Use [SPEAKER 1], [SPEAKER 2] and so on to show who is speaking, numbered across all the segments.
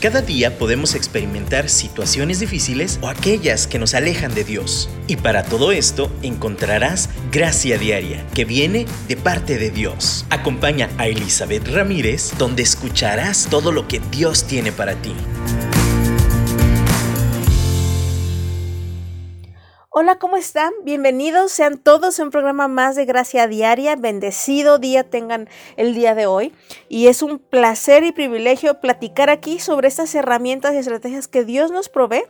[SPEAKER 1] Cada día podemos experimentar situaciones difíciles o aquellas que nos alejan de Dios. Y para todo esto encontrarás gracia diaria que viene de parte de Dios. Acompaña a Elizabeth Ramírez donde escucharás todo lo que Dios tiene para ti.
[SPEAKER 2] Hola, ¿cómo están? Bienvenidos sean todos a un programa más de Gracia Diaria. Bendecido día tengan el día de hoy. Y es un placer y privilegio platicar aquí sobre estas herramientas y estrategias que Dios nos provee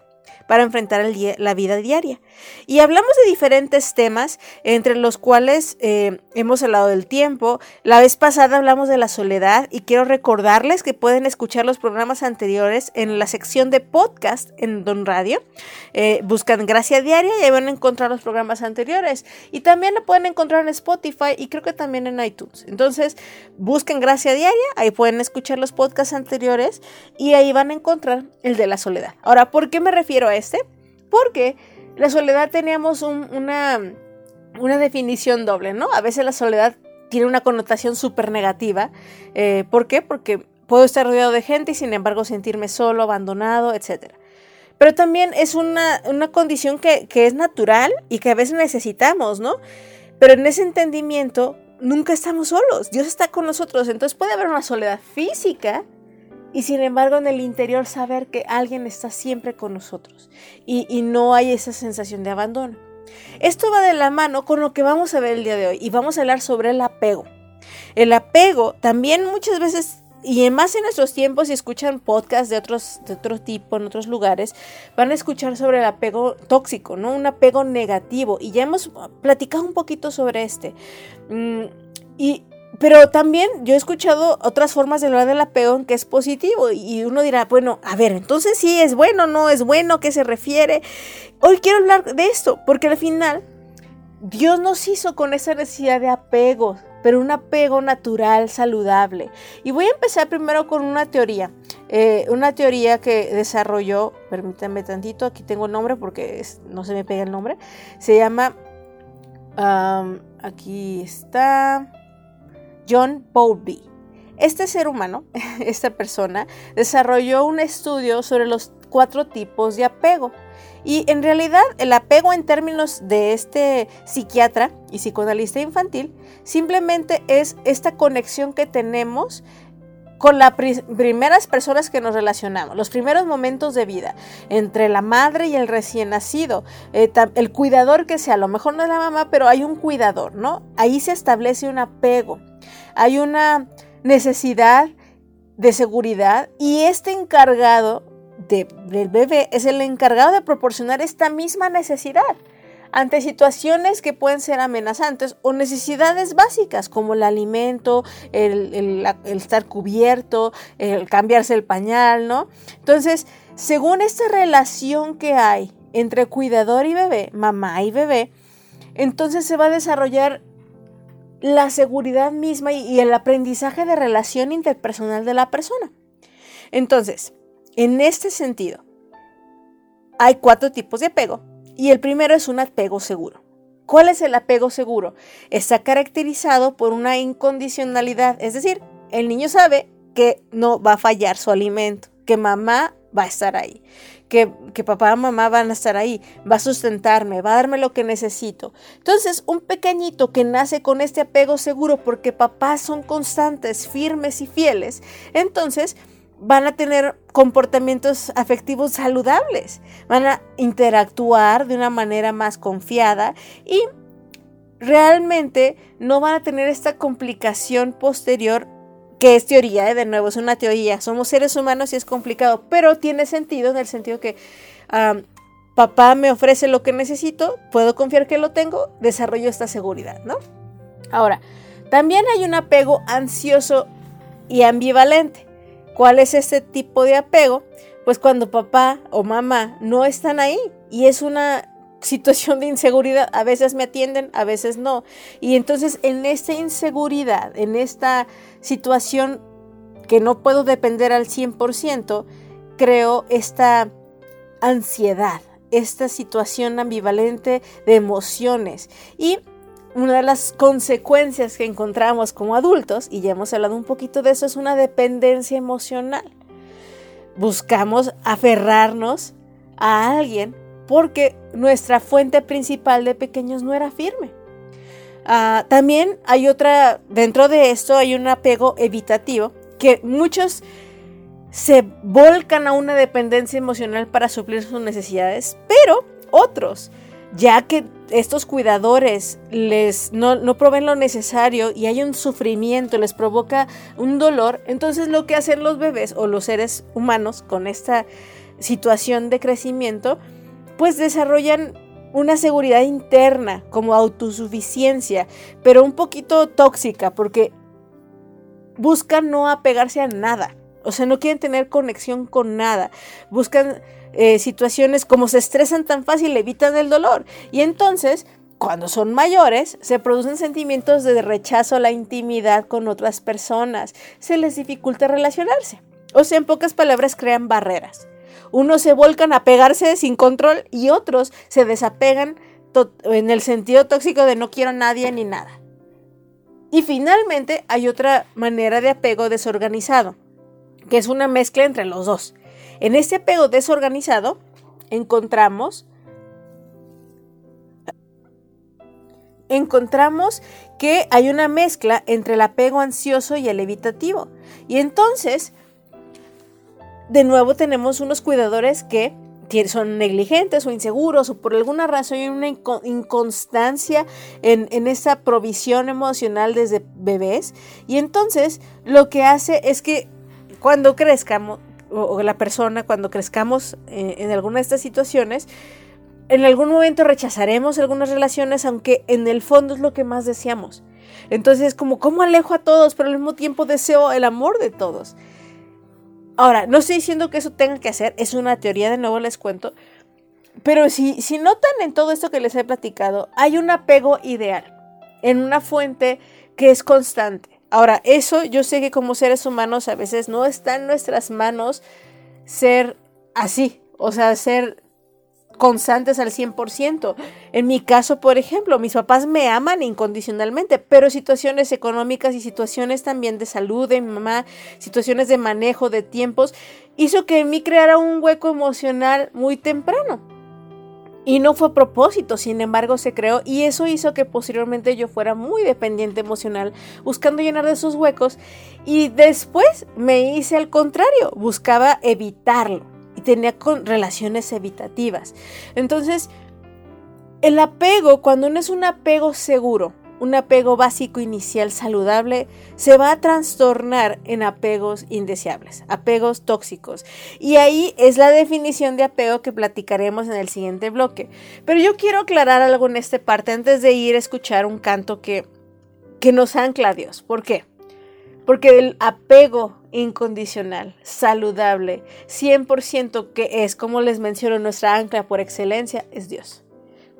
[SPEAKER 2] para enfrentar la vida diaria. Y hablamos de diferentes temas, entre los cuales eh, hemos hablado del tiempo. La vez pasada hablamos de la soledad y quiero recordarles que pueden escuchar los programas anteriores en la sección de podcast en Don Radio. Eh, buscan Gracia Diaria y ahí van a encontrar los programas anteriores. Y también lo pueden encontrar en Spotify y creo que también en iTunes. Entonces, busquen Gracia Diaria, ahí pueden escuchar los podcasts anteriores y ahí van a encontrar el de la soledad. Ahora, ¿por qué me refiero a este, porque la soledad teníamos una, una definición doble, ¿no? A veces la soledad tiene una connotación súper negativa. Eh, ¿Por qué? Porque puedo estar rodeado de gente y sin embargo sentirme solo, abandonado, etc. Pero también es una, condición que, que, es natural y que a veces necesitamos, ¿no? Pero en ese entendimiento nunca estamos solos, Dios está con nosotros, entonces puede haber una soledad física y sin embargo en el interior saber que alguien está siempre con nosotros y, no hay esa sensación de abandono. Esto va de la mano con lo que vamos a ver el día de hoy y vamos a hablar sobre el apego. El apego también muchas veces y más en nuestros tiempos, si escuchan podcasts de otros de otro tipo en otros lugares, van a escuchar sobre el apego tóxico, ¿no? Un apego negativo. Y ya hemos platicado un poquito sobre este. Mm, y pero también yo he escuchado otras formas de hablar del apego en que es positivo y uno dirá, bueno, a ver, entonces sí es bueno, no es bueno, ¿qué se refiere? Hoy quiero hablar de esto, porque al final Dios nos hizo con esa necesidad de apego, pero un apego natural, saludable. Y voy a empezar primero con una teoría, eh, una teoría que desarrolló, permítanme tantito, aquí tengo el nombre porque no se me pega el nombre, se llama, aquí está... John Bowlby. Este ser humano, esta persona, desarrolló un estudio sobre los cuatro tipos de apego. Y en realidad el apego en términos de este psiquiatra y psicoanalista infantil simplemente es esta conexión que tenemos con las primeras personas que nos relacionamos, los primeros momentos de vida, entre la madre y el recién nacido, eh, el cuidador que sea, a lo mejor no es la mamá, pero hay un cuidador, ¿no? Ahí se establece un apego, hay una necesidad de seguridad y este encargado del bebé es el encargado de proporcionar esta misma necesidad ante situaciones que pueden ser amenazantes o necesidades básicas como el alimento, el, estar cubierto, el cambiarse el pañal, ¿no? Entonces, según esta relación que hay entre cuidador y bebé, mamá y bebé, entonces se va a desarrollar la seguridad misma y el aprendizaje de relación interpersonal de la persona. Entonces, en este sentido, hay cuatro tipos de apego y el primero es un apego seguro. ¿Cuál es el apego seguro? Está caracterizado por una incondicionalidad, es decir, el niño sabe que no va a fallar su alimento, que mamá va a estar ahí, que, que papá y mamá van a estar ahí, va a sustentarme, va a darme lo que necesito. Entonces, un pequeñito que nace con este apego seguro porque papás son constantes, firmes y fieles, entonces van a tener comportamientos afectivos saludables, van a interactuar de una manera más confiada y realmente no van a tener esta complicación posterior que es teoría, ¿eh? de nuevo, es una teoría. Somos seres humanos y es complicado, pero tiene sentido en el sentido que papá me ofrece lo que necesito, puedo confiar que lo tengo, desarrollo esta seguridad, ¿no? Ahora, también hay un apego ansioso y ambivalente. ¿Cuál es este tipo de apego? Pues cuando papá o mamá no están ahí y es una situación de inseguridad. A veces me atienden, a veces no. Y entonces en esta inseguridad, en esta situación que no puedo depender al 100%, creo esta ansiedad, esta situación ambivalente de emociones. Y una de las consecuencias que encontramos como adultos, y ya hemos hablado un poquito de eso, es una dependencia emocional. buscamos aferrarnos a alguien porque nuestra fuente principal de pequeños no era firme. Ah, también hay otra, dentro de esto hay un apego evitativo que muchos se volcan a una dependencia emocional para suplir sus necesidades, pero otros, ya que estos cuidadores les no, no proveen lo necesario y hay un sufrimiento, les provoca un dolor, entonces lo que hacen los bebés o los seres humanos con esta situación de crecimiento, pues desarrollan una seguridad interna como autosuficiencia, pero un poquito tóxica porque buscan no apegarse a nada. O sea, no quieren tener conexión con nada. Buscan eh, situaciones como se estresan tan fácil, evitan el dolor. Y entonces, cuando son mayores, se producen sentimientos de rechazo a la intimidad con otras personas. Se les dificulta relacionarse. O sea, en pocas palabras, crean barreras. Unos se volcan a pegarse sin control y otros se desapegan en el sentido tóxico de no quiero a nadie ni nada. Y finalmente hay otra manera de apego desorganizado, que es una mezcla entre los dos. En este apego desorganizado encontramos encontramos que hay una mezcla entre el apego ansioso y el evitativo. Y entonces de nuevo tenemos unos cuidadores que son negligentes o inseguros o por alguna razón hay una inconstancia en, en, esa provisión emocional desde bebés. Y entonces lo que hace es que cuando crezcamos, o, la persona cuando crezcamos eh, en alguna de estas situaciones, en algún momento rechazaremos algunas relaciones, aunque en el fondo es lo que más deseamos. Entonces, como, ¿cómo alejo a todos, pero al mismo tiempo deseo el amor de todos? Ahora, no estoy diciendo que eso tenga que hacer, es una teoría, de nuevo les cuento, pero si, si notan en todo esto que les he platicado, hay un apego ideal en una fuente que es constante. Ahora, eso yo sé que como seres humanos a veces no está en nuestras manos ser así, o sea, ser constantes al 100%. En mi caso, por ejemplo, mis papás me aman incondicionalmente, pero situaciones económicas y situaciones también de salud de mi mamá, situaciones de manejo de tiempos, hizo que en mí creara un hueco emocional muy temprano. Y no fue a propósito, sin embargo se creó y eso hizo que posteriormente yo fuera muy dependiente emocional, buscando llenar de esos huecos y después me hice al contrario, buscaba evitarlo y tenía relaciones evitativas. Entonces, el apego, cuando no es un apego seguro, un apego básico inicial saludable, se va a trastornar en apegos indeseables, apegos tóxicos. Y ahí es la definición de apego que platicaremos en el siguiente bloque. Pero yo quiero aclarar algo en esta parte antes de ir a escuchar un canto que, que nos ancla a Dios. ¿Por qué? Porque el apego incondicional, saludable, 100% que es, como les menciono, nuestra ancla por excelencia, es Dios.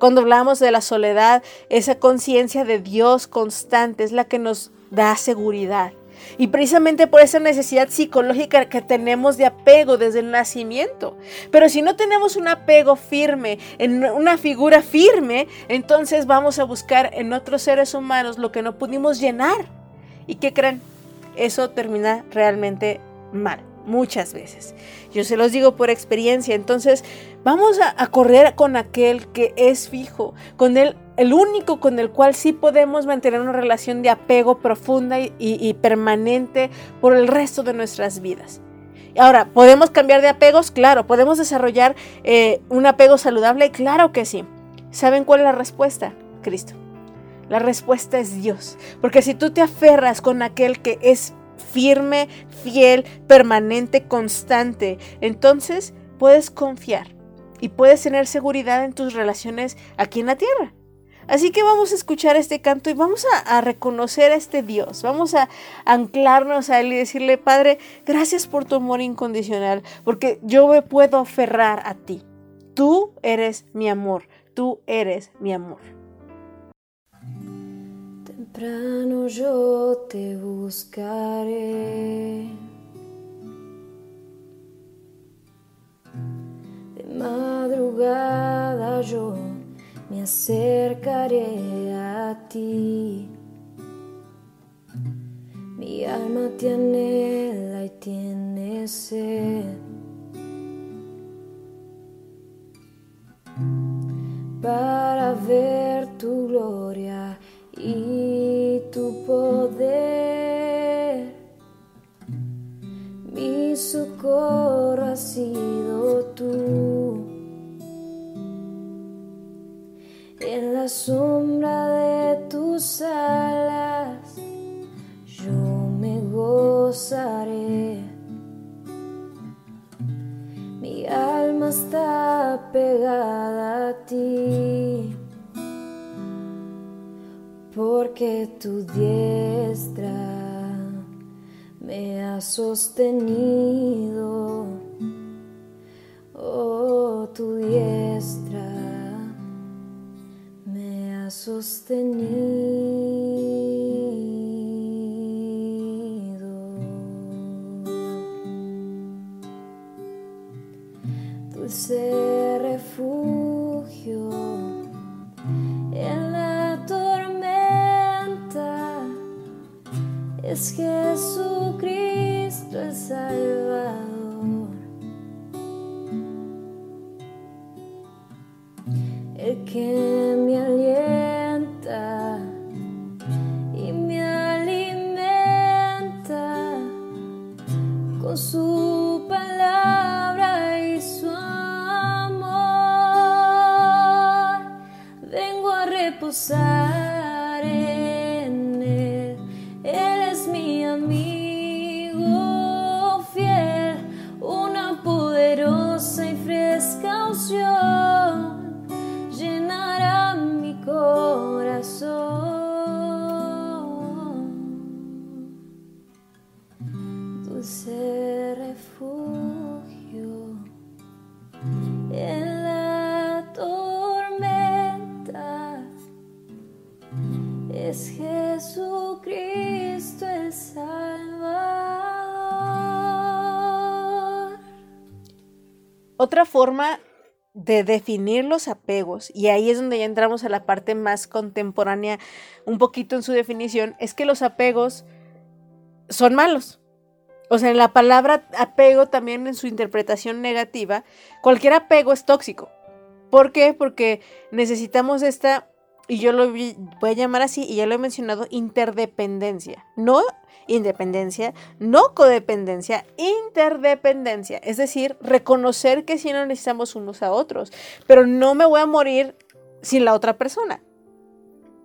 [SPEAKER 2] Cuando hablamos de la soledad, esa conciencia de Dios constante es la que nos da seguridad. Y precisamente por esa necesidad psicológica que tenemos de apego desde el nacimiento. Pero si no tenemos un apego firme, en una figura firme, entonces vamos a buscar en otros seres humanos lo que no pudimos llenar. ¿Y qué creen? eso termina realmente mal, muchas veces. Yo se los digo por experiencia, entonces vamos a, correr con aquel que es fijo, con él, el único con el cual sí podemos mantener una relación de apego profunda y, permanente por el resto de nuestras vidas. Ahora, ¿podemos cambiar de apegos? Claro. ¿Podemos desarrollar eh, un apego saludable? Claro que sí. ¿Saben cuál es la respuesta? Cristo. La respuesta es Dios. Porque si tú te aferras con aquel que es firme, fiel, permanente, constante, entonces puedes confiar y puedes tener seguridad en tus relaciones aquí en la tierra. Así que vamos a escuchar este canto y vamos a, reconocer a este Dios. Vamos a anclarnos a Él y decirle, Padre, gracias por tu amor incondicional, porque yo me puedo aferrar a ti. Tú eres mi amor, tú eres mi amor
[SPEAKER 3] temprano yo te buscaré. De madrugada yo me acercaré a ti. Mi alma te anhela y tiene sed. Para ver tu gloria y con
[SPEAKER 2] forma de definir los apegos, y ahí es donde ya entramos a la parte más contemporánea, un poquito en su definición, es que los apegos son malos. O sea, en la palabra apego también en su interpretación negativa, cualquier apego es tóxico. ¿Por qué? Porque necesitamos esta, y yo lo voy a llamar así, y ya lo he mencionado, interdependencia. No independencia, no codependencia, interdependencia. Es decir, reconocer que sí nos necesitamos unos a otros, pero no me voy a morir sin la otra persona.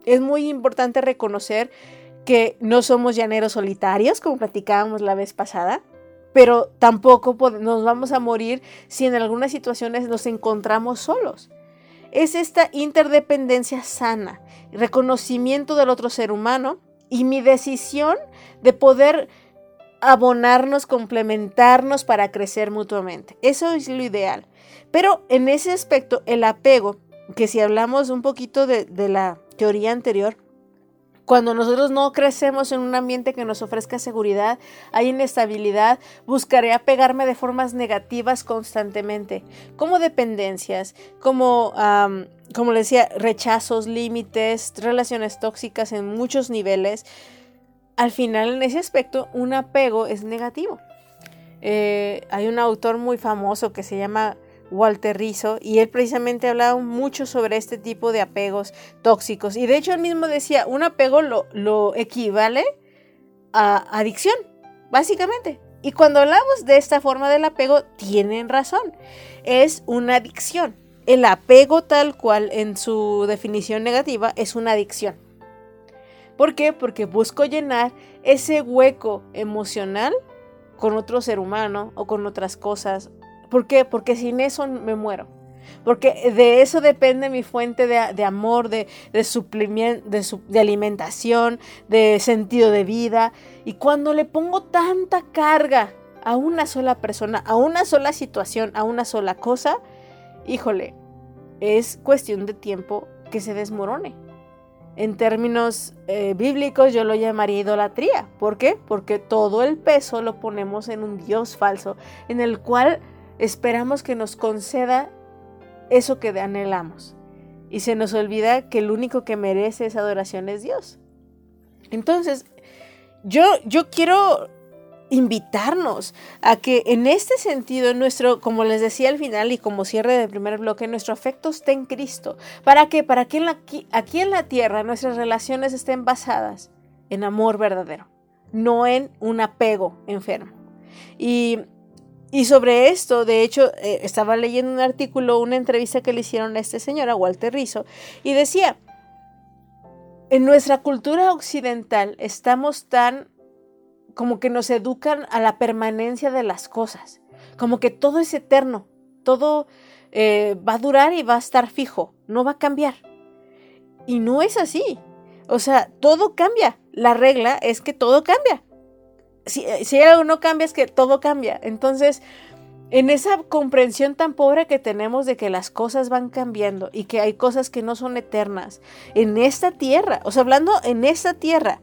[SPEAKER 2] Es muy importante reconocer que no somos llaneros solitarios, como platicábamos la vez pasada, pero tampoco nos vamos a morir si en algunas situaciones nos encontramos solos. Es esta interdependencia sana, reconocimiento del otro ser humano y mi decisión de poder abonarnos, complementarnos para crecer mutuamente. Eso es lo ideal. Pero en ese aspecto, el apego, que si hablamos un poquito de, de la teoría anterior, cuando nosotros no crecemos en un ambiente que nos ofrezca seguridad, hay inestabilidad, buscaré apegarme de formas negativas constantemente, como dependencias, como, como les decía, rechazos, límites, relaciones tóxicas en muchos niveles. Al final, en ese aspecto, un apego es negativo. Eh, hay un autor muy famoso que se llama Walter Rizzo y él precisamente hablaba mucho sobre este tipo de apegos tóxicos. Y de hecho él mismo decía un apego lo, lo equivale a adicción básicamente. Y cuando hablamos de esta forma del apego tienen razón. Es una adicción. El apego tal cual en su definición negativa es una adicción. ¿por qué? porque busco llenar ese hueco emocional con otro ser humano o con otras cosas ¿Por qué? Porque sin eso me muero. Porque de eso depende mi fuente de, amor, de, de, de, de, alimentación, de sentido de vida. Y cuando le pongo tanta carga a una sola persona, a una sola situación, a una sola cosa, híjole, es cuestión de tiempo que se desmorone. En términos eh, bíblicos yo lo llamaría idolatría. ¿Por qué? Porque todo el peso lo ponemos en un Dios falso, en el cual esperamos que nos conceda eso que anhelamos. Y se nos olvida que el único que merece esa adoración es Dios. Entonces, yo, yo quiero invitarnos a que en este sentido nuestro, como les decía al final y como cierre del primer bloque, nuestro afecto esté en Cristo. ¿Para qué? Para que aquí en la tierra nuestras relaciones estén basadas en amor verdadero, no en un apego enfermo. Y, y sobre esto, de hecho, eh, estaba leyendo un artículo, una entrevista que le hicieron a este señor, a Walter Rizzo, y decía, en nuestra cultura occidental estamos tan como que nos educan a la permanencia de las cosas, como que todo es eterno, todo eh, va a durar y va a estar fijo, no va a cambiar. Y no es así. O sea, todo cambia. La regla es que todo cambia. Si, si algo no cambia es que todo cambia. Entonces, en esa comprensión tan pobre que tenemos de que las cosas van cambiando y que hay cosas que no son eternas en esta tierra, o sea, hablando en esta tierra,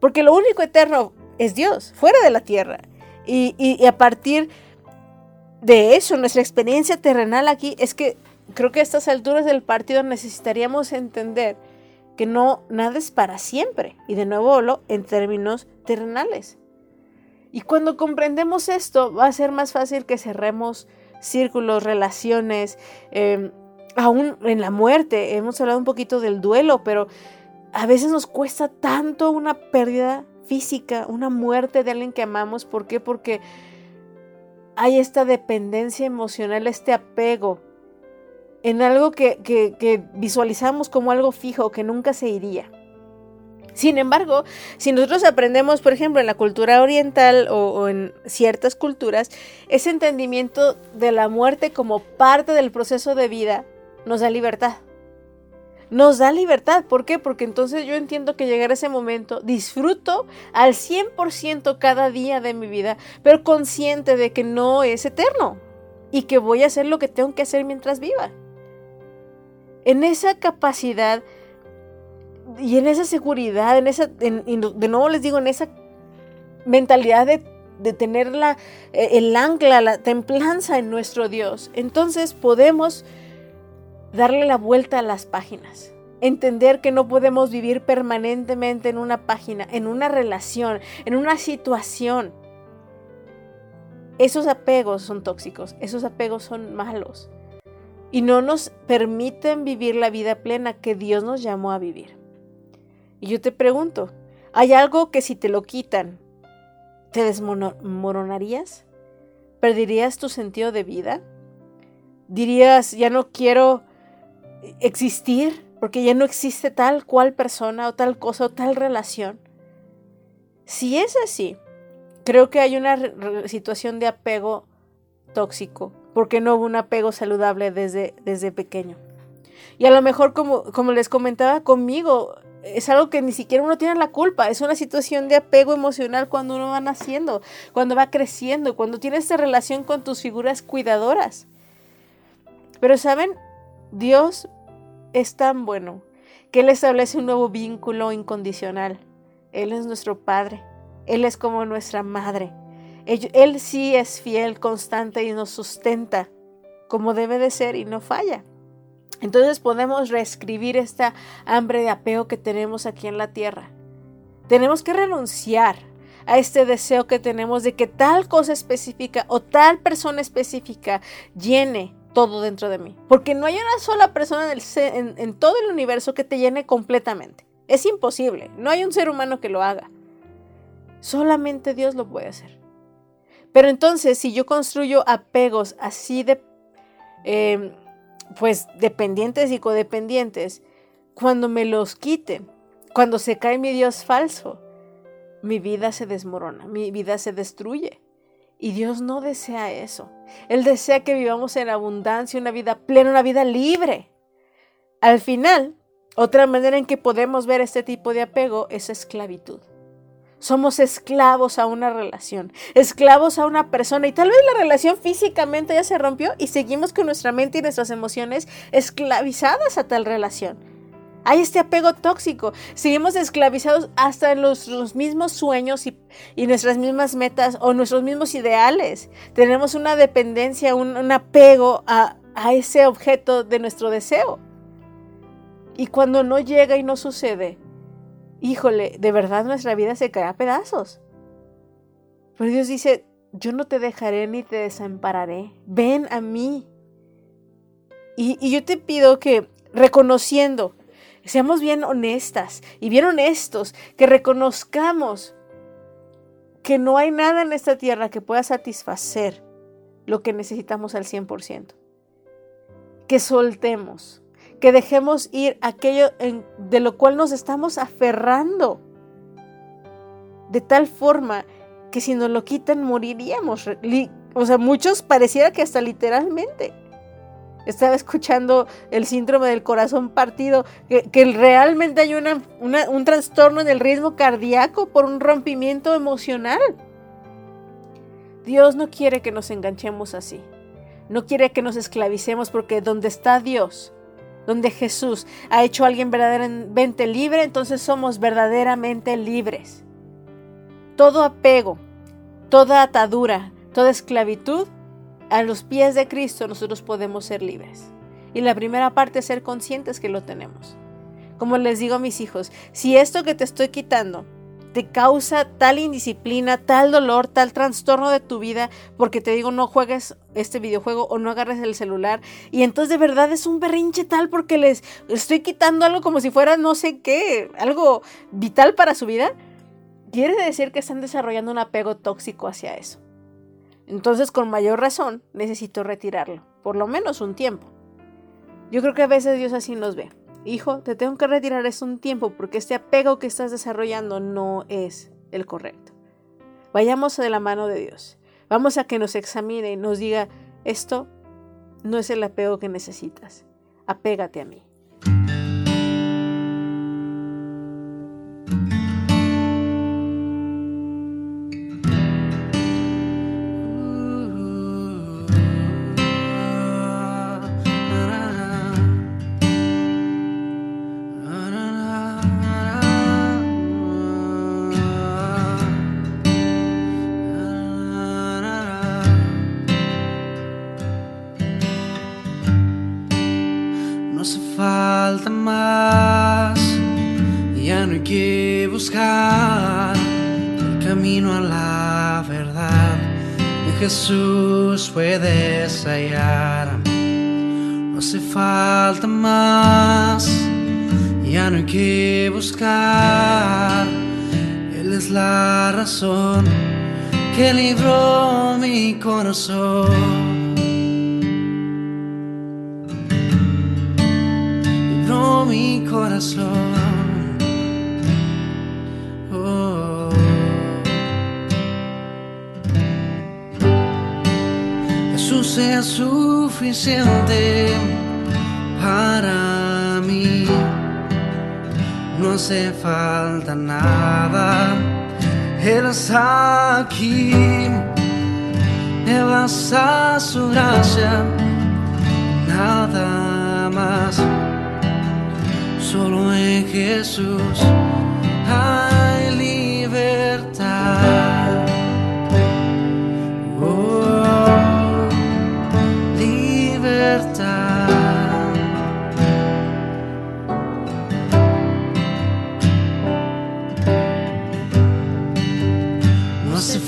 [SPEAKER 2] porque lo único eterno es Dios, fuera de la tierra. Y, y- a partir de eso, nuestra experiencia terrenal aquí es que creo que a estas alturas del partido necesitaríamos entender que no, nada es para siempre. Y de nuevo hablo en términos terrenales. Y cuando comprendemos esto, va a ser más fácil que cerremos círculos, relaciones, eh, aún en la muerte. Hemos hablado un poquito del duelo, pero a veces nos cuesta tanto una pérdida física, una muerte de alguien que amamos. ¿Por qué? Porque hay esta dependencia emocional, este apego en algo que- que visualizamos como algo fijo, que nunca se iría. Sin embargo, si nosotros aprendemos, por ejemplo, en la cultura oriental o, en ciertas culturas, ese entendimiento de la muerte como parte del proceso de vida nos da libertad. Nos da libertad. ¿Por qué? Porque entonces yo entiendo que llegar a ese momento, disfruto al 100% cada día de mi vida, pero consciente de que no es eterno y que voy a hacer lo que tengo que hacer mientras viva. En esa capacidad y en esa seguridad, en esa, en- de nuevo les digo, en esa mentalidad de, de tener la, eh, el ancla, la templanza en nuestro Dios, entonces podemos darle la vuelta a las páginas. Entender que no podemos vivir permanentemente en una página, en una relación, en una situación. Esos apegos son tóxicos, esos apegos son malos y no nos permiten vivir la vida plena que Dios nos llamó a vivir. Y yo te pregunto, ¿hay algo que si te lo quitan, te desmoronarías? ¿Perderías tu sentido de vida? ¿Dirías, ya no quiero existir porque ya no existe tal cual persona o tal cosa o tal relación? Si es así, creo que hay una situación de apego tóxico, porque no hubo un apego saludable desde, desde pequeño. Y a lo mejor, como, como les comentaba conmigo, es algo que ni siquiera uno tiene la culpa, es una situación de apego emocional cuando uno va naciendo, cuando va creciendo, cuando tiene esta relación con tus figuras cuidadoras. Pero saben, Dios es tan bueno que Él establece un nuevo vínculo incondicional. Él es nuestro Padre, Él es como nuestra Madre. Él, él sí es fiel, constante y nos sustenta como debe de ser y no falla. Entonces podemos reescribir esta hambre de apego que tenemos aquí en la tierra. Tenemos que renunciar a este deseo que tenemos de que tal cosa específica o tal persona específica llene todo dentro de mí. Porque no hay una sola persona en, todo el universo que te llene completamente. Es imposible. No hay un ser humano que lo haga. Solamente Dios lo puede hacer. Pero entonces, si yo construyo apegos así de, eh, pues, dependientes y codependientes, cuando me los quiten, cuando se cae mi Dios falso, mi vida se desmorona, mi vida se destruye. Y Dios no desea eso. Él desea que vivamos en abundancia, una vida plena, una vida libre. Al final, otra manera en que podemos ver este tipo de apego es esclavitud. Somos esclavos a una relación, esclavos a una persona y tal vez la relación físicamente ya se rompió y seguimos con nuestra mente y nuestras emociones esclavizadas a tal relación. Hay este apego tóxico, seguimos esclavizados hasta en los, mismos sueños y, nuestras mismas metas o nuestros mismos ideales. Tenemos una dependencia, un, apego a ese objeto de nuestro deseo. Y cuando no llega y no sucede, híjole, de verdad nuestra vida se cae a pedazos. Pero Dios dice, yo no te dejaré ni te desampararé. Ven a mí. Y, y yo te pido que reconociendo, seamos bien honestas y bien honestos, que reconozcamos que no hay nada en esta tierra que pueda satisfacer lo que necesitamos al 100%. Que soltemos, que dejemos ir aquello de lo cual nos estamos aferrando. De tal forma que si nos lo quitan moriríamos. O sea, muchos pareciera que hasta literalmente. Estaba escuchando el síndrome del corazón partido, que, realmente hay un trastorno en el ritmo cardíaco por un rompimiento emocional. Dios no quiere que nos enganchemos así. No quiere que nos esclavicemos porque donde está Dios, donde Jesús ha hecho a alguien verdaderamente libre, entonces somos verdaderamente libres. Todo apego, toda atadura, toda esclavitud, a los pies de Cristo nosotros podemos ser libres. Y la primera parte es ser conscientes que lo tenemos. Como les digo a mis hijos, si esto que te estoy quitando te causa tal indisciplina, tal dolor, tal trastorno de tu vida, porque te digo no juegues este videojuego o no agarres el celular, y entonces de verdad es un berrinche tal porque les estoy quitando algo como si fuera no sé qué, algo vital para su vida, quiere decir que están desarrollando un apego tóxico hacia eso. Entonces, con mayor razón, necesito retirarlo, por lo menos un tiempo. Yo creo que a veces Dios así nos ve. Hijo, te tengo que retirar esto un tiempo porque este apego que estás desarrollando no es el correcto. Vayamos de la mano de Dios. Vamos a que nos examine y nos diga, esto no es el apego que necesitas. Apégate a mí.
[SPEAKER 4] Que libró mi corazón. libró mi corazón. Oh. Jesús es suficiente para mí. No hace falta nada. Él está aquí. Me basta su gracia. Nada más solo en Jesús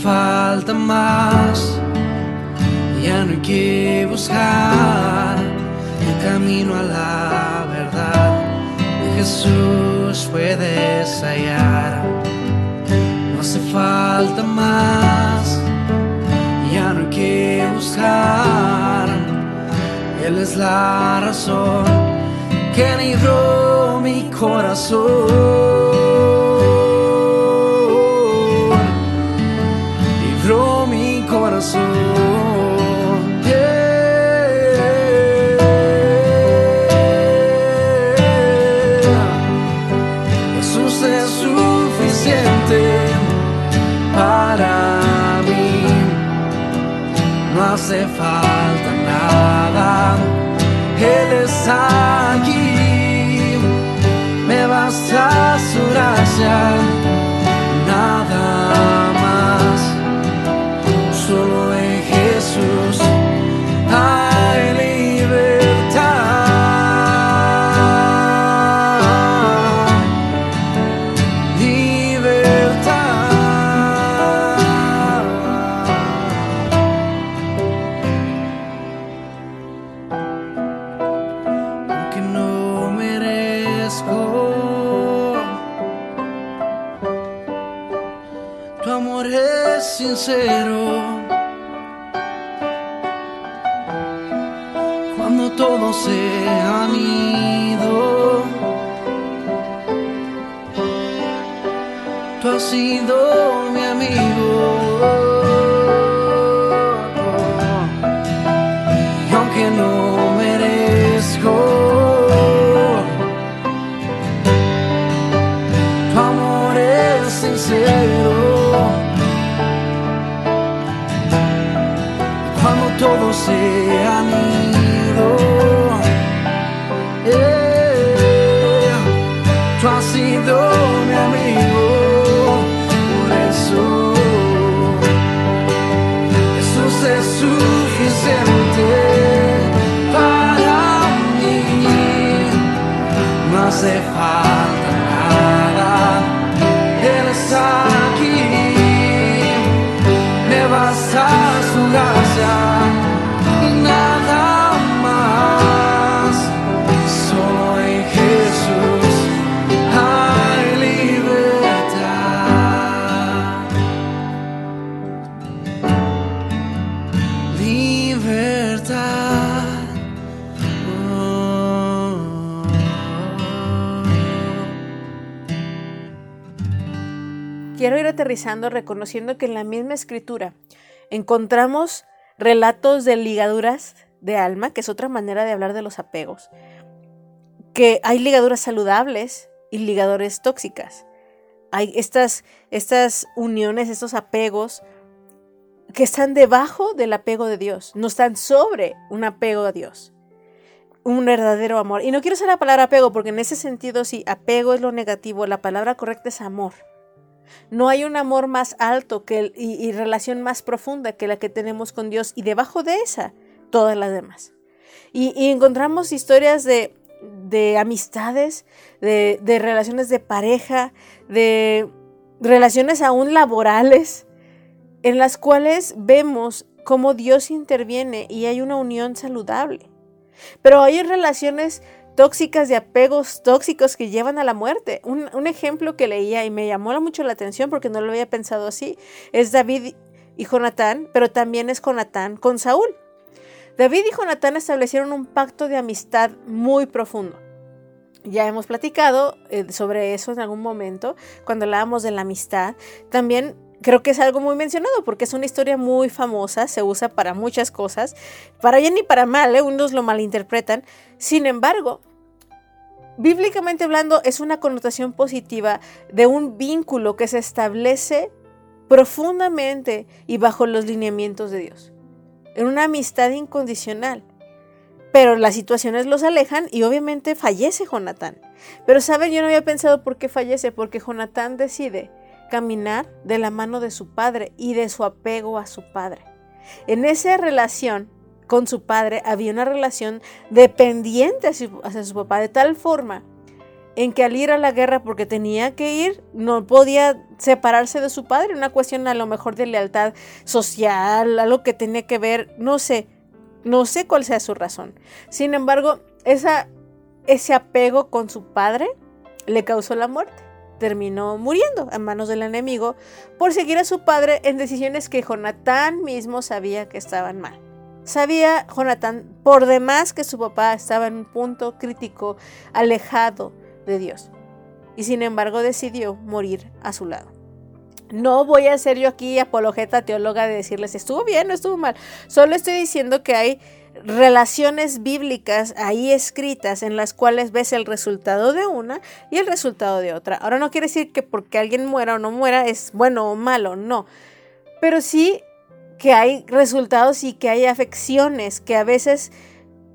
[SPEAKER 4] falta más, ya no hay que buscar el camino a la verdad. Jesús puedes hallar. No hace falta más, ya no hay que buscar. Él es la razón que libró mi corazón. No sincero. Cuando todos se han
[SPEAKER 2] reconociendo que en la misma escritura encontramos relatos de ligaduras de alma, que es otra manera de hablar de los apegos, que hay ligaduras saludables y ligaduras tóxicas. Hay estas, estas uniones, estos apegos que están debajo del apego de Dios, no están sobre un apego a Dios. Un verdadero amor. Y no quiero usar la palabra apego porque en ese sentido, si apego es lo negativo, la palabra correcta es amor. No hay un amor más alto que y relación más profunda que la que tenemos con Dios y debajo de esa, todas las demás. Y, y encontramos historias de, de amistades, de, de relaciones de pareja, de relaciones aún laborales, en las cuales vemos cómo Dios interviene y hay una unión saludable. Pero hay relaciones tóxicas de apegos tóxicos que llevan a la muerte. Un, un ejemplo que leía y me llamó mucho la atención porque no lo había pensado así es David y Jonatán, pero también es Jonatán con Saúl. David y Jonatán establecieron un pacto de amistad muy profundo. Ya hemos platicado eh, sobre eso en algún momento, cuando hablábamos de la amistad. También creo que es algo muy mencionado porque es una historia muy famosa, se usa para muchas cosas, para bien y para mal, ¿eh? unos lo malinterpretan. Sin embargo, bíblicamente hablando, es una connotación positiva de un vínculo que se establece profundamente y bajo los lineamientos de Dios. En una amistad incondicional. Pero las situaciones los alejan y obviamente fallece Jonatán. Pero saben, yo no había pensado por qué fallece, porque Jonatán decide de la mano de su padre y de su apego a su padre. En esa relación con su padre había una relación dependiente hacia su, hacia su papá, de tal forma en que al ir a la guerra porque tenía que ir, no podía separarse de su padre, una cuestión a lo mejor de lealtad social, algo que tenía que ver, no sé, no sé cuál sea su razón. Sin embargo, esa, ese apego con su padre le causó la muerte. Terminó muriendo a manos del enemigo por seguir a su padre en decisiones que Jonatán mismo sabía que estaban mal. Sabía Jonatán por demás que su papá estaba en un punto crítico, alejado de Dios. Y sin embargo decidió morir a su lado. No voy a ser yo aquí apologeta teóloga de decirles estuvo bien o estuvo mal. Solo estoy diciendo que hay relaciones bíblicas ahí escritas en las cuales ves el resultado de una y el resultado de otra. Ahora no quiere decir que porque alguien muera o no muera es bueno o malo, no. Pero sí que hay resultados y que hay afecciones que a veces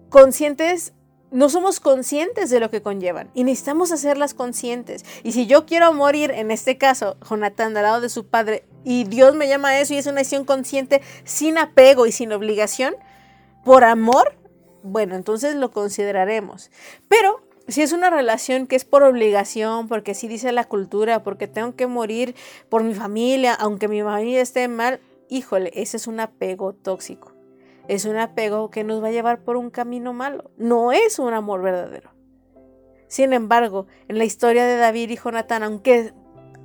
[SPEAKER 2] conscientes no somos conscientes de lo que conllevan y necesitamos hacerlas conscientes. Y si yo quiero morir, en este caso, Jonathan al lado de su padre, y Dios me llama a eso y es una acción consciente, sin apego y sin obligación, por amor, bueno, entonces lo consideraremos. Pero si es una relación que es por obligación, porque así dice la cultura, porque tengo que morir por mi familia, aunque mi familia esté mal, híjole, ese es un apego tóxico. Es un apego que nos va a llevar por un camino malo. No es un amor verdadero. Sin embargo, en la historia de David y Jonatán, aunque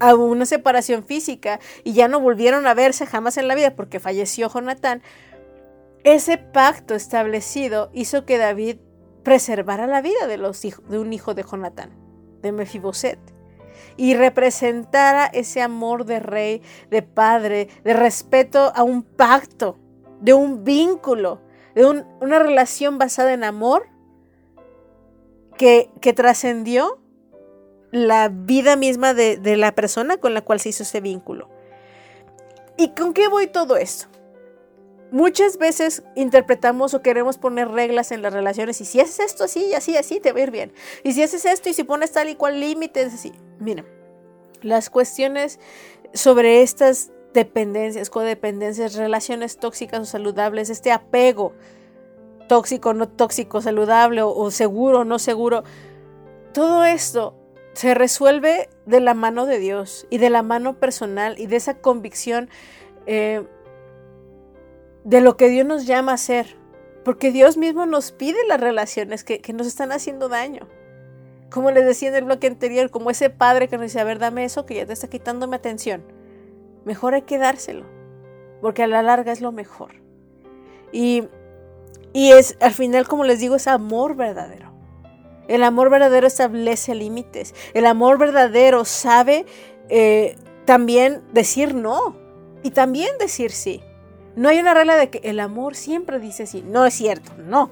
[SPEAKER 2] hubo una separación física y ya no volvieron a verse jamás en la vida porque falleció Jonatán, ese pacto establecido hizo que David preservara la vida de, los hij- de un hijo de Jonatán, de Mefiboset, y representara ese amor de rey, de padre, de respeto a un pacto, de un vínculo, de un- una relación basada en amor que, que trascendió la vida misma de, de la persona con la cual se hizo ese vínculo. ¿Y con qué voy todo esto? Muchas veces interpretamos o queremos poner reglas en las relaciones y si haces esto así y así, así, te va a ir bien. Y si haces esto y si pones tal y cual límites, así. Mira, las cuestiones sobre estas dependencias, codependencias, relaciones tóxicas o saludables, este apego tóxico, no tóxico, saludable o, seguro, no seguro, todo esto se resuelve de la mano de Dios y de la mano personal y de esa convicción eh, de lo que Dios nos llama a hacer. Porque Dios mismo nos pide las relaciones que, que nos están haciendo daño. Como les decía en el bloque anterior, como ese padre que nos dice, a ver, dame eso que ya te está quitando mi atención. Mejor hay que dárselo, porque a la larga es lo mejor. Y, y es, al final, como les digo, es amor verdadero. El amor verdadero establece límites. El amor verdadero sabe eh, también decir no y también decir sí. No hay una regla de que el amor siempre dice sí. No es cierto, no.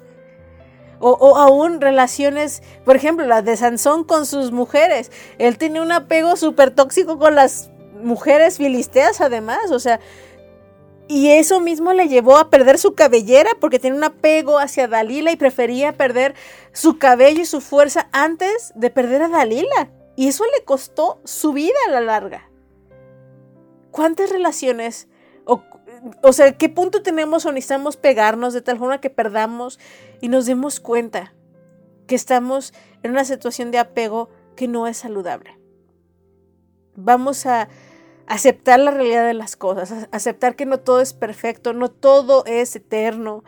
[SPEAKER 2] O, aún relaciones, por ejemplo, la de Sansón con sus mujeres. Él tiene un apego súper tóxico con las mujeres filisteas además. O sea, y eso mismo le llevó a perder su cabellera porque tiene un apego hacia Dalila y prefería perder su cabello y su fuerza antes de perder a Dalila. Y eso le costó su vida a la larga. ¿Cuántas relaciones? O, sea, ¿qué punto tenemos o necesitamos pegarnos de tal forma que perdamos y nos demos cuenta que estamos en una situación de apego que no es saludable? Vamos a aceptar la realidad de las cosas, aceptar que no todo es perfecto, no todo es eterno.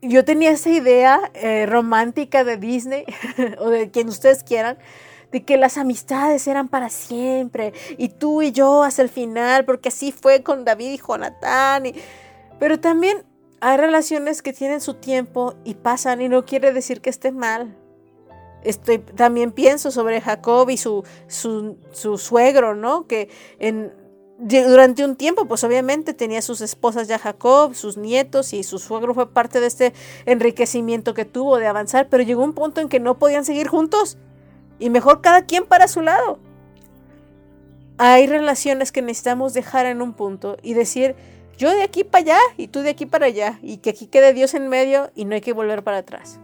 [SPEAKER 2] Yo tenía esa idea eh, romántica de Disney o de quien ustedes quieran, que las amistades eran para siempre y tú y yo hasta el final, porque así fue con David y Jonatán. y- Pero también hay relaciones que tienen su tiempo y pasan y no quiere decir que esté mal. Estoy, también pienso sobre Jacob y su, su, su suegro, ¿no? Que en, durante un tiempo, pues obviamente tenía sus esposas ya Jacob, sus nietos y su suegro fue parte de este enriquecimiento que tuvo de avanzar, pero llegó un punto en que no podían seguir juntos y mejor cada quien para su lado. Hay relaciones que necesitamos dejar en un punto y decir, yo de aquí para allá y tú de aquí para allá y que aquí quede Dios en medio y no hay que volver para atrás.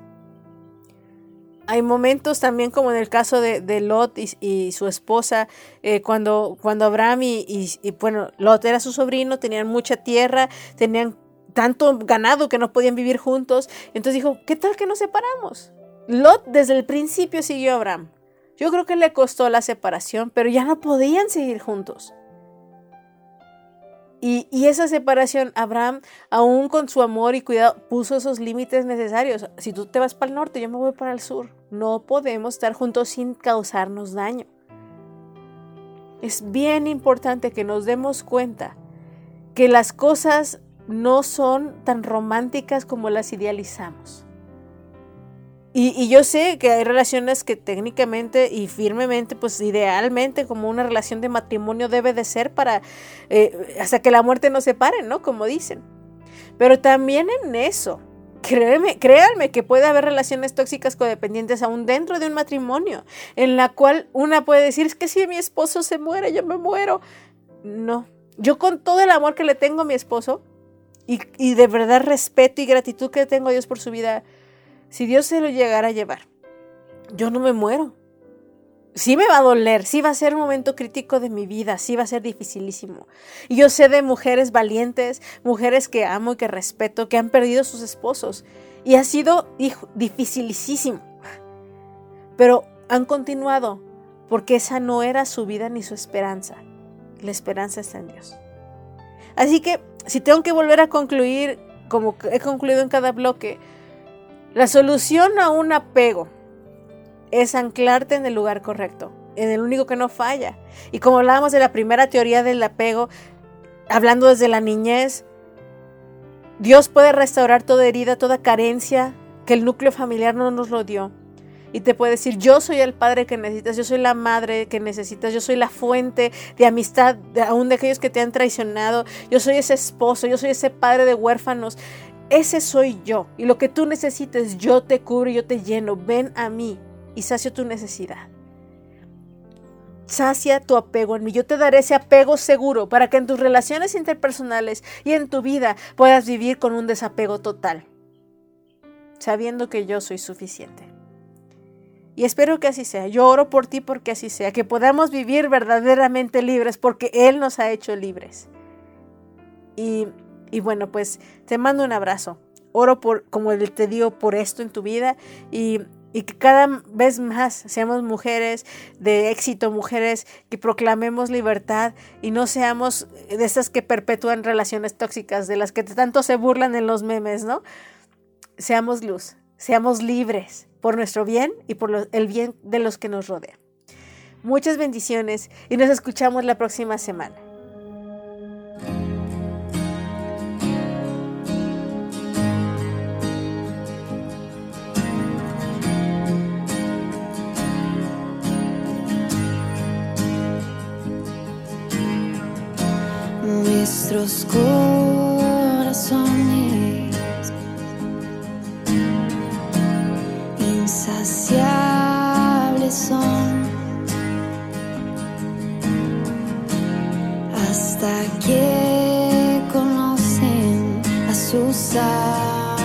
[SPEAKER 2] Hay momentos también como en el caso de, Lot y, su esposa, eh, cuando, cuando Abraham y, y- y, bueno, Lot era su sobrino, tenían mucha tierra, tenían tanto ganado que no podían vivir juntos. Entonces dijo, ¿qué tal que nos separamos? Lot desde el principio siguió a Abraham. Yo creo que le costó la separación, pero ya no podían seguir juntos. Y, esa separación, Abraham, aún con su amor y cuidado, puso esos límites necesarios. Si tú te vas para el norte, yo me voy para el sur. No podemos estar juntos sin causarnos daño. Es bien importante que nos demos cuenta que las cosas no son tan románticas como las idealizamos. Y, yo sé que hay relaciones que técnicamente y firmemente, pues idealmente, como una relación de matrimonio debe de ser para eh, hasta que la muerte nos separe, ¿no? Como dicen. Pero también en eso, créeme, créanme que puede haber relaciones tóxicas codependientes aún dentro de un matrimonio, en la cual una puede decir, es que si mi esposo se muere, yo me muero. No, yo con todo el amor que le tengo a mi esposo y, y de verdad respeto y gratitud que tengo a Dios por su vida, si Dios se lo llegara a llevar, yo no me muero. Sí me va a doler, sí va a ser un momento crítico de mi vida, sí va a ser dificilísimo. Y yo sé de mujeres valientes, mujeres que amo y que respeto, que han perdido sus esposos. Y ha sido dificilísimo. Pero han continuado porque esa no era su vida ni su esperanza. La esperanza está en Dios. Así que si tengo que volver a concluir, como he concluido en cada bloque, la solución a un apego es anclarte en el lugar correcto, en el único que no falla. Y como hablábamos de la primera teoría del apego, hablando desde la niñez, Dios puede restaurar toda herida, toda carencia que el núcleo familiar no nos lo dio. Y te puede decir, yo soy el padre que necesitas, yo soy la madre que necesitas, yo soy la fuente de amistad, de, aún de aquellos que te han traicionado, yo soy ese esposo, yo soy ese padre de huérfanos. Ese soy yo. Y lo que tú necesites, yo te cubro, yo te lleno. Ven a mí y sacio tu necesidad. Sacia tu apego en mí. Yo te daré ese apego seguro para que en tus relaciones interpersonales y en tu vida puedas vivir con un desapego total, sabiendo que yo soy suficiente. Y espero que así sea. Yo oro por ti porque así sea. Que podamos vivir verdaderamente libres porque Él nos ha hecho libres. Y, y bueno, pues te mando un abrazo. Oro por, como te digo, por esto en tu vida. Y, y que cada vez más seamos mujeres de éxito, mujeres que proclamemos libertad y no seamos de esas que perpetúan relaciones tóxicas, de las que tanto se burlan en los memes, ¿no? Seamos luz, seamos libres por nuestro bien y por el bien de los que nos rodean. Muchas bendiciones y nos escuchamos la próxima semana.
[SPEAKER 3] Nuestros corazones insaciables son hasta que conocen a su Salvador.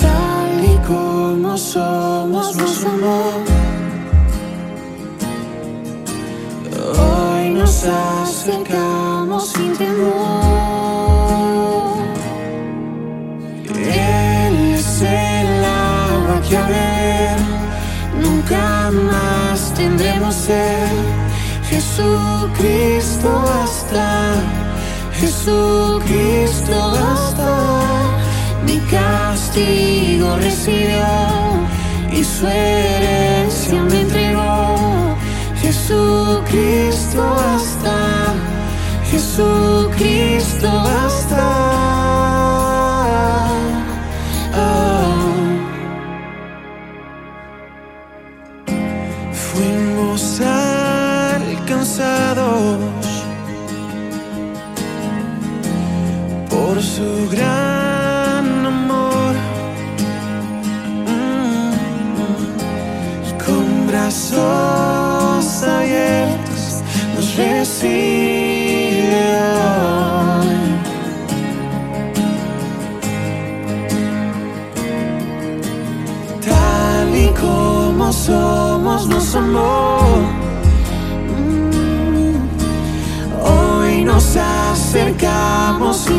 [SPEAKER 4] Tal y como somos nos acercamos sin temor. Él es el agua que a beber nunca más tendremos sed. Jesucristo basta, Jesucristo basta. Mi castigo recibió y su herencia me entregó. Jesucristo basta, Jesucristo basta. Somos nos amó. Mm. Hoy nos acercamos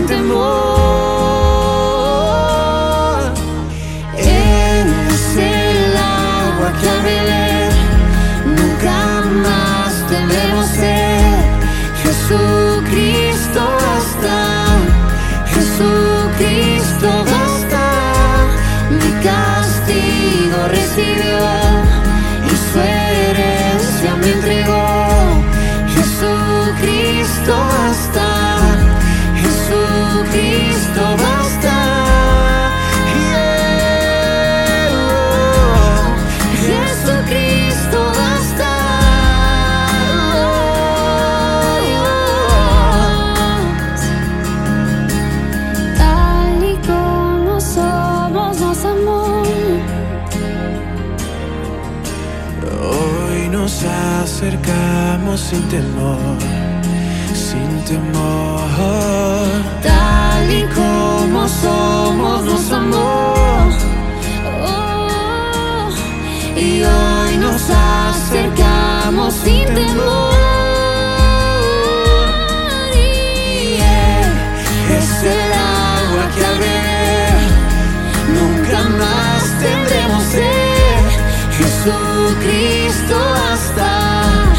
[SPEAKER 4] Jesucristo va a estar,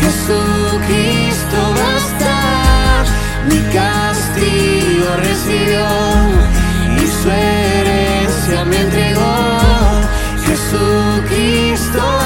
[SPEAKER 4] Jesucristo va a estar, mi castigo recibió y su herencia me entregó, Jesucristo.